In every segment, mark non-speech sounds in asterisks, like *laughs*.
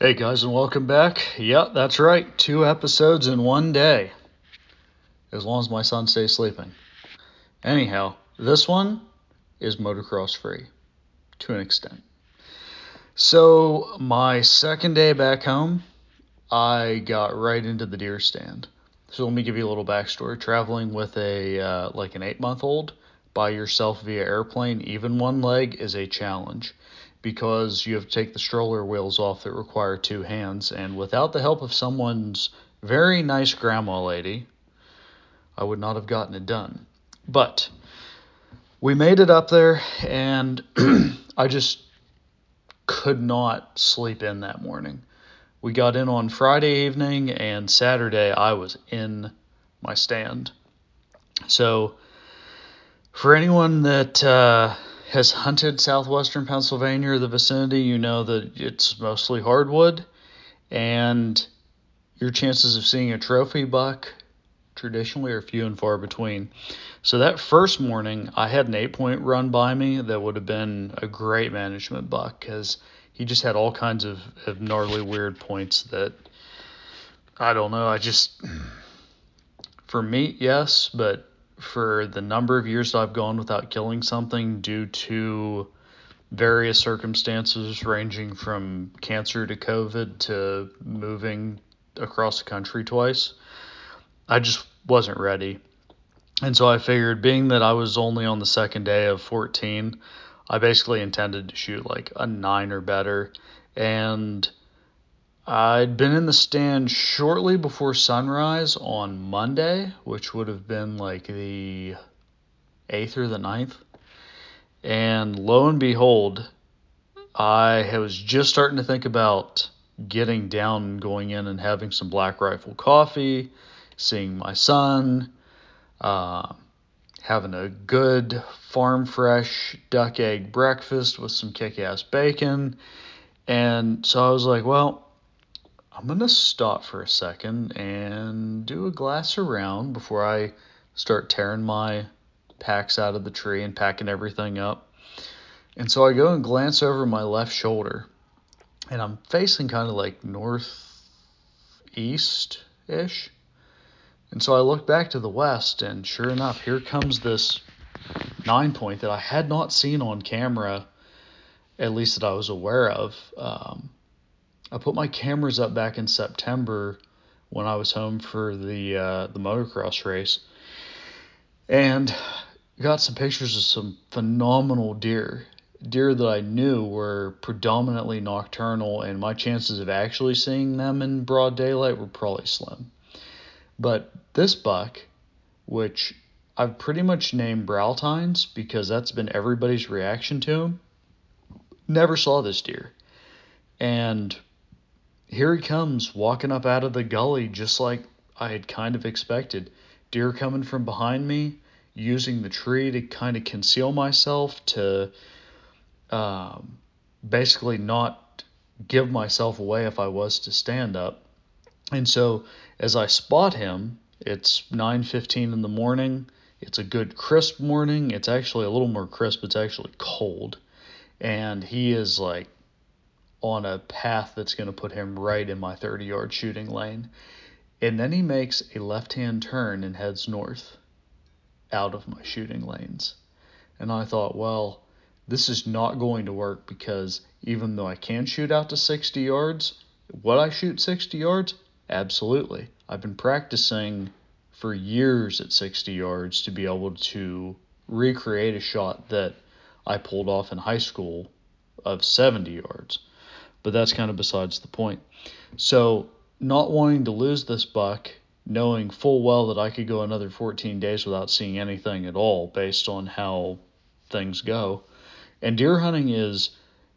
Hey guys, and welcome back. Yep, that's right. Two episodes in one day. As long as my son stays sleeping. Anyhow, this one is motocross free to an extent. So, my second day back home, I got right into the deer stand. So, let me give you a little backstory. Traveling with a uh, like an eight month old by yourself via airplane, even one leg, is a challenge because you have to take the stroller wheels off that require two hands. And without the help of someone's very nice grandma lady, I would not have gotten it done. But we made it up there, and *clears throat* I just could not sleep in that morning. We got in on Friday evening, and Saturday I was in my stand. So, for anyone that uh, has hunted southwestern Pennsylvania or the vicinity, you know that it's mostly hardwood, and your chances of seeing a trophy buck traditionally are few and far between. So that first morning, I had an eight point run by me that would have been a great management buck because he just had all kinds of, of gnarly, weird points that I don't know. I just, *clears throat* for me, yes, but for the number of years I've gone without killing something due to various circumstances ranging from cancer to COVID to moving across the country twice, I just wasn't ready. And so I figured, being that I was only on the second day of 14, I basically intended to shoot like a nine or better. And I'd been in the stand shortly before sunrise on Monday, which would have been like the 8th or the 9th. And lo and behold, I was just starting to think about getting down and going in and having some Black Rifle coffee, seeing my son, uh, having a good farm fresh duck egg breakfast with some kick ass bacon. And so I was like, well, I'm going to stop for a second and do a glass around before I start tearing my packs out of the tree and packing everything up. And so I go and glance over my left shoulder, and I'm facing kind of like northeast ish. And so I look back to the west, and sure enough, here comes this nine point that I had not seen on camera, at least that I was aware of. Um, I put my cameras up back in September when I was home for the uh, the motocross race, and got some pictures of some phenomenal deer. Deer that I knew were predominantly nocturnal, and my chances of actually seeing them in broad daylight were probably slim. But this buck, which I've pretty much named Browtines because that's been everybody's reaction to him, never saw this deer. And here he comes walking up out of the gully just like I had kind of expected. Deer coming from behind me, using the tree to kind of conceal myself, to um, basically not give myself away if I was to stand up. And so as I spot him, it's 9:15 in the morning. It's a good crisp morning. It's actually a little more crisp. It's actually cold. And he is like on a path that's going to put him right in my 30 yard shooting lane. And then he makes a left hand turn and heads north out of my shooting lanes. And I thought, well, this is not going to work because even though I can shoot out to 60 yards, would I shoot 60 yards? Absolutely. I've been practicing for years at 60 yards to be able to recreate a shot that I pulled off in high school of 70 yards but that's kind of besides the point. So, not wanting to lose this buck, knowing full well that I could go another 14 days without seeing anything at all based on how things go. And deer hunting is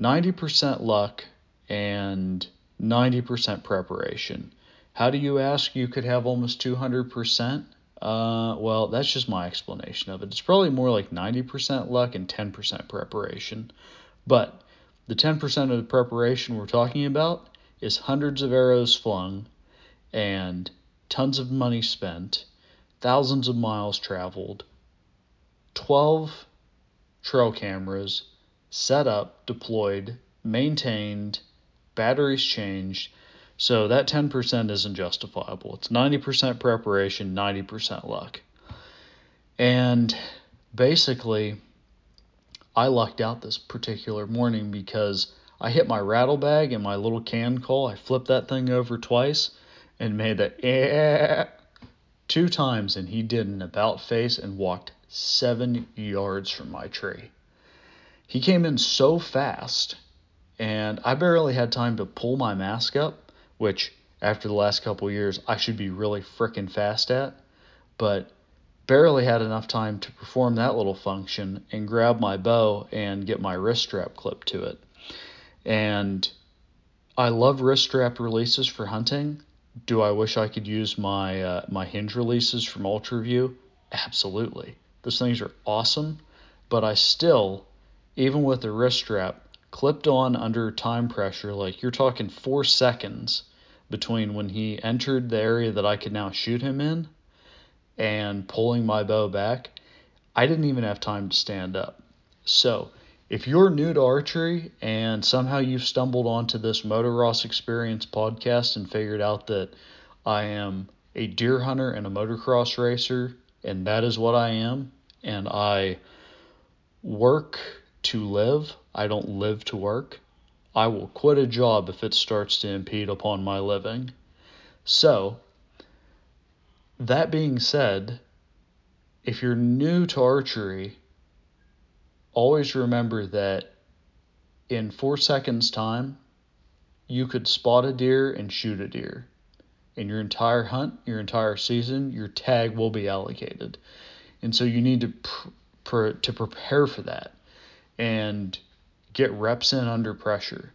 90% luck and 90% preparation. How do you ask you could have almost 200%? Uh, well, that's just my explanation of it. It's probably more like 90% luck and 10% preparation. But the 10% of the preparation we're talking about is hundreds of arrows flung and tons of money spent, thousands of miles traveled, 12 trail cameras set up, deployed, maintained, batteries changed. So that 10% isn't justifiable. It's 90% preparation, 90% luck. And basically, I lucked out this particular morning because I hit my rattle bag and my little can call. I flipped that thing over twice and made that eh, two times, and he did an about face and walked seven yards from my tree. He came in so fast, and I barely had time to pull my mask up, which after the last couple years I should be really freaking fast at, but barely had enough time to perform that little function and grab my bow and get my wrist strap clipped to it. And I love wrist strap releases for hunting. Do I wish I could use my uh, my hinge releases from UltraView? Absolutely. Those things are awesome, but I still even with the wrist strap clipped on under time pressure, like you're talking four seconds between when he entered the area that I could now shoot him in and pulling my bow back, I didn't even have time to stand up. So, if you're new to archery and somehow you've stumbled onto this Motor Ross Experience podcast and figured out that I am a deer hunter and a motocross racer, and that is what I am, and I work to live. I don't live to work. I will quit a job if it starts to impede upon my living. So, that being said, if you're new to archery, always remember that in four seconds' time, you could spot a deer and shoot a deer. In your entire hunt, your entire season, your tag will be allocated. And so you need to pr- pr- to prepare for that and get reps in under pressure.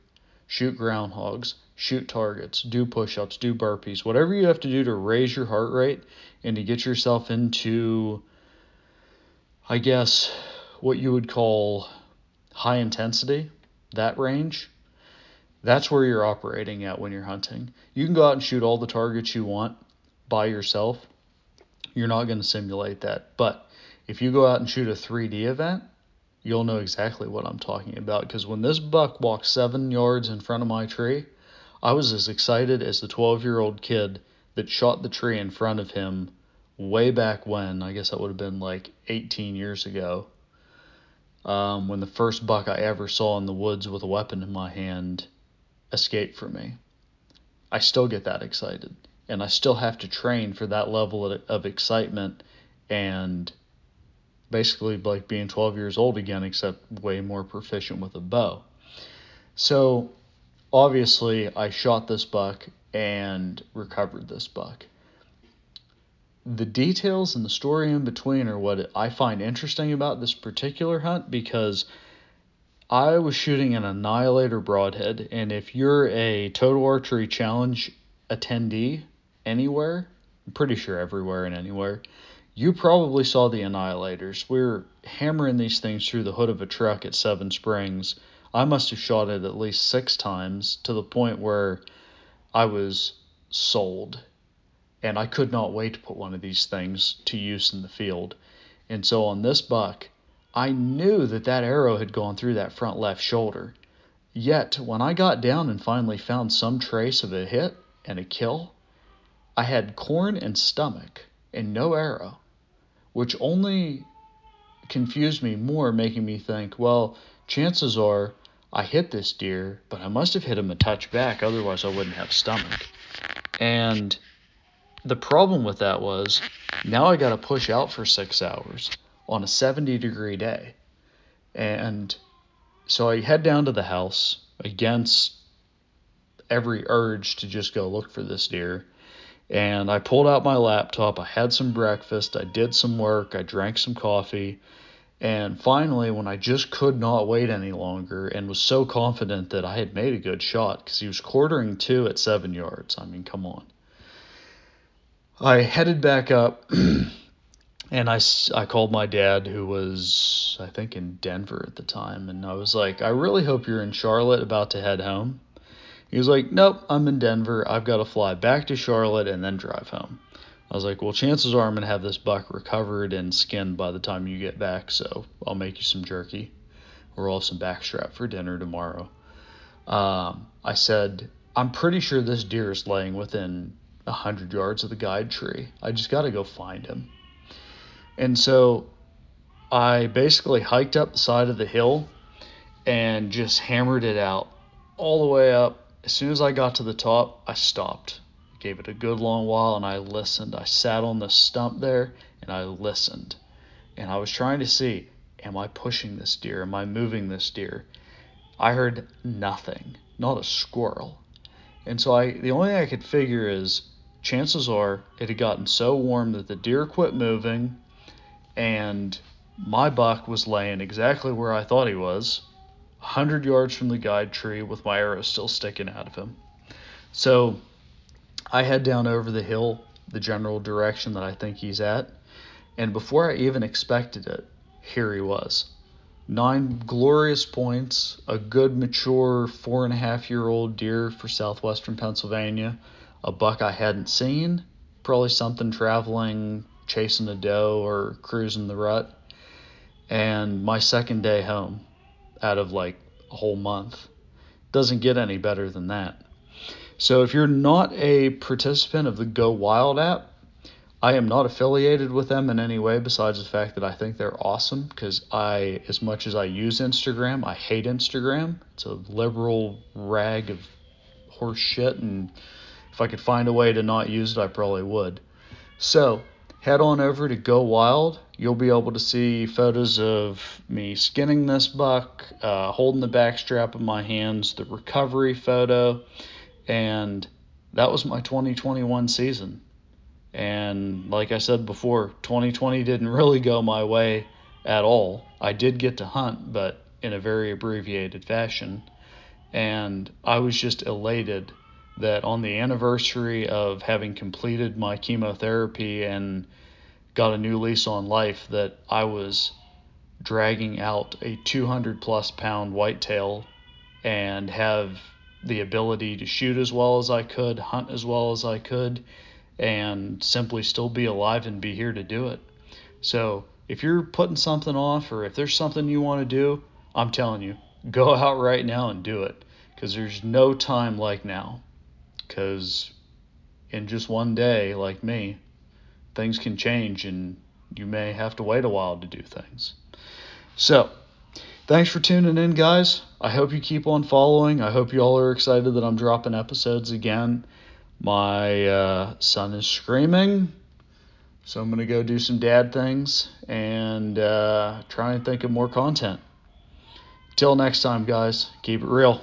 Shoot groundhogs, shoot targets, do push ups, do burpees, whatever you have to do to raise your heart rate and to get yourself into, I guess, what you would call high intensity, that range. That's where you're operating at when you're hunting. You can go out and shoot all the targets you want by yourself. You're not going to simulate that. But if you go out and shoot a 3D event, you'll know exactly what I'm talking about because when this buck walked seven yards in front of my tree, I was as excited as the 12 year old kid that shot the tree in front of him way back when. I guess that would have been like 18 years ago. Um, when the first buck I ever saw in the woods with a weapon in my hand escaped from me. I still get that excited. And I still have to train for that level of excitement and basically like being 12 years old again, except way more proficient with a bow. So obviously, I shot this buck and recovered this buck. The details and the story in between are what I find interesting about this particular hunt because I was shooting an Annihilator broadhead, and if you're a Total Archery Challenge attendee anywhere, I'm pretty sure everywhere and anywhere, you probably saw the Annihilators. We are hammering these things through the hood of a truck at Seven Springs. I must have shot it at least six times to the point where I was sold. And I could not wait to put one of these things to use in the field. And so on this buck, I knew that that arrow had gone through that front left shoulder. Yet, when I got down and finally found some trace of a hit and a kill, I had corn and stomach and no arrow which only confused me more, making me think, well, chances are I hit this deer, but I must have hit him a touch back, otherwise I wouldn't have stomach. And the problem with that was now I got to push out for six hours on a 70 degree day. And so I head down to the house against every urge to just go look for this deer. And I pulled out my laptop, I had some breakfast, I did some work, I drank some coffee. And finally, when I just could not wait any longer and was so confident that I had made a good shot because he was quartering to at seven yards. I mean, come on. I headed back up *clears throat* and I, I called my dad, who was, I think, in Denver at the time. And I was like, I really hope you're in Charlotte about to head home. He was like, Nope, I'm in Denver. I've got to fly back to Charlotte and then drive home. I was like, Well, chances are I'm going to have this buck recovered and skinned by the time you get back, so I'll make you some jerky or I'll have some backstrap for dinner tomorrow. Um, I said, I'm pretty sure this deer is laying within 100 yards of the guide tree. I just got to go find him. And so I basically hiked up the side of the hill and just hammered it out all the way up. As soon as I got to the top, I stopped. Gave it a good long while and I listened. I sat on the stump there and I listened. And I was trying to see am I pushing this deer? Am I moving this deer? I heard nothing, not a squirrel. And so I the only thing I could figure is chances are it had gotten so warm that the deer quit moving and my buck was laying exactly where I thought he was, 100 yards from the guide tree with my arrow still sticking out of him. So I head down over the hill, the general direction that I think he's at, and before I even expected it, here he was. Nine glorious points, a good mature four and a half year old deer for southwestern Pennsylvania, a buck I hadn't seen, probably something traveling, chasing a doe or cruising the rut, and my second day home out of like a whole month. Doesn't get any better than that. So if you're not a participant of the Go Wild app, I am not affiliated with them in any way besides the fact that I think they're awesome because I, as much as I use Instagram, I hate Instagram. It's a liberal rag of horse shit, and if I could find a way to not use it, I probably would. So head on over to Go Wild. You'll be able to see photos of me skinning this buck, uh, holding the back strap in my hands, the recovery photo, and that was my 2021 season. And like I said before, 2020 didn't really go my way at all. I did get to hunt, but in a very abbreviated fashion. And I was just elated that on the anniversary of having completed my chemotherapy and got a new lease on life, that I was dragging out a 200 plus pound whitetail and have the ability to shoot as well as I could, hunt as well as I could, and simply still be alive and be here to do it. So if you're putting something off or if there's something you want to do, I'm telling you, go *laughs* out right now and do it because there's no time like now. Because in just one day, like me, things can change and you may have to wait a while to do things. So, thanks for tuning in, guys. I hope you keep on following. I hope you all are excited that I'm dropping episodes again. My uh, son is screaming, so I'm going to go do some dad things and uh, try and think of more content. Till next time, guys, keep it real.